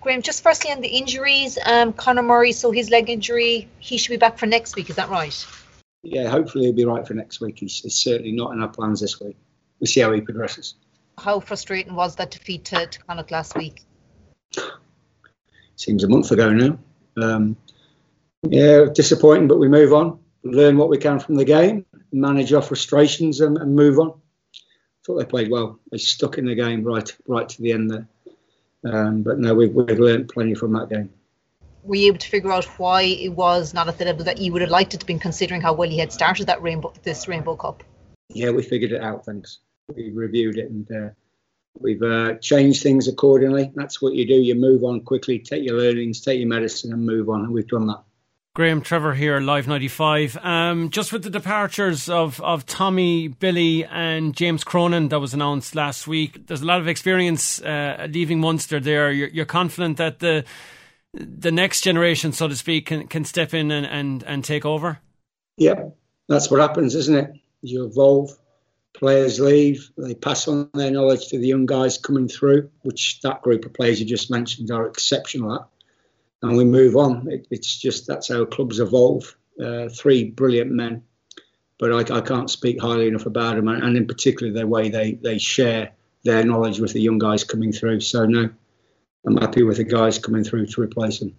Graham, just firstly on the injuries, um, Conor Murray, so his leg injury, he should be back for next week. Is that right? Yeah, hopefully he'll be right for next week. He's, he's certainly not in our plans this week. We'll see how he progresses. How frustrating was that defeat to, to Connacht last week? Seems a month ago now. Um, yeah, disappointing, but we move on. Learn what we can from the game, manage our frustrations, and, and move on. Thought they played well. They stuck in the game right, right to the end there. Um, but no, we've, we've learned plenty from that game. Were you able to figure out why it was not at the level that you would have liked it to be, considering how well he had started that rainbow, this Rainbow Cup? Yeah, we figured it out. Thanks. We reviewed it and uh, we've uh, changed things accordingly. That's what you do. You move on quickly, take your learnings, take your medicine, and move on. And we've done that. Graham Trevor here, Live 95. Um, just with the departures of, of Tommy, Billy, and James Cronin that was announced last week, there's a lot of experience uh, leaving Munster there. You're, you're, confident that the the next generation, so to speak, can, can step in and, and, and take over? Yeah, that's what happens, isn't it? You evolve, players leave, they pass on their knowledge to the young guys coming through, which that group of players you just mentioned are exceptional at and we move on. It, it's just that's how clubs evolve. Uh, three brilliant men, but I, I, can't speak highly enough about them, and, in particular the way they, they share their knowledge with the young guys coming through. So no, I'm happy with the guys coming through to replace them.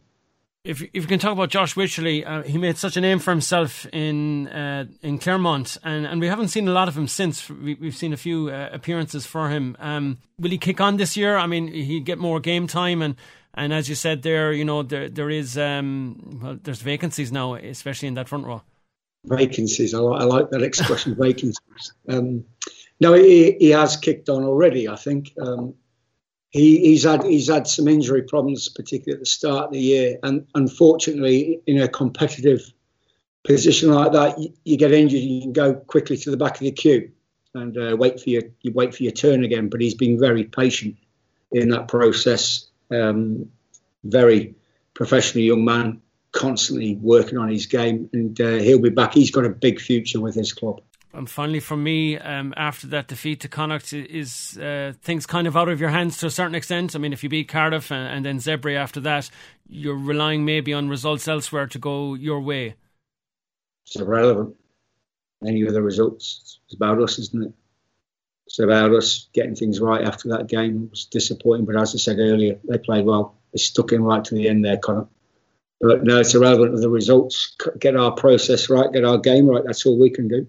If if you can talk about Josh Wycherley, uh, he made such a name for himself in uh, in Clermont, and, and we haven't seen a lot of him since. We, have seen a few uh, appearances for him. Um, will he kick on this year? I mean, he get more game time and and as you said there, you know, there there is um, well, there's vacancies now, especially in that front row. Vacancies. I, I like that expression, vacancies. Um, no, he, he has kicked on already. I think um, he, he's had he's had some injury problems, particularly at the start of the year, and unfortunately, in a competitive position like that, you, you get injured, you can go quickly to the back of the queue and uh, wait for your you wait for your turn again. But he's been very patient in that process um, very professional young man, constantly working on his game, and uh, he'll be back. He's got a big future with his club. And finally, for me, um, after that defeat to Connacht, is uh, things kind of out of your hands to a certain extent? I mean, if you beat Cardiff and, and then Zebre after that, you're relying maybe on results elsewhere to go your way. It's irrelevant. Any of the results, it's about us, isn't it? It's about us getting things right after that game. Was disappointing, but as I said earlier, they played well. They stuck in right to the end there, Connor. But no, it's irrelevant of the results. Get our process right, get our game right. That's all we can do.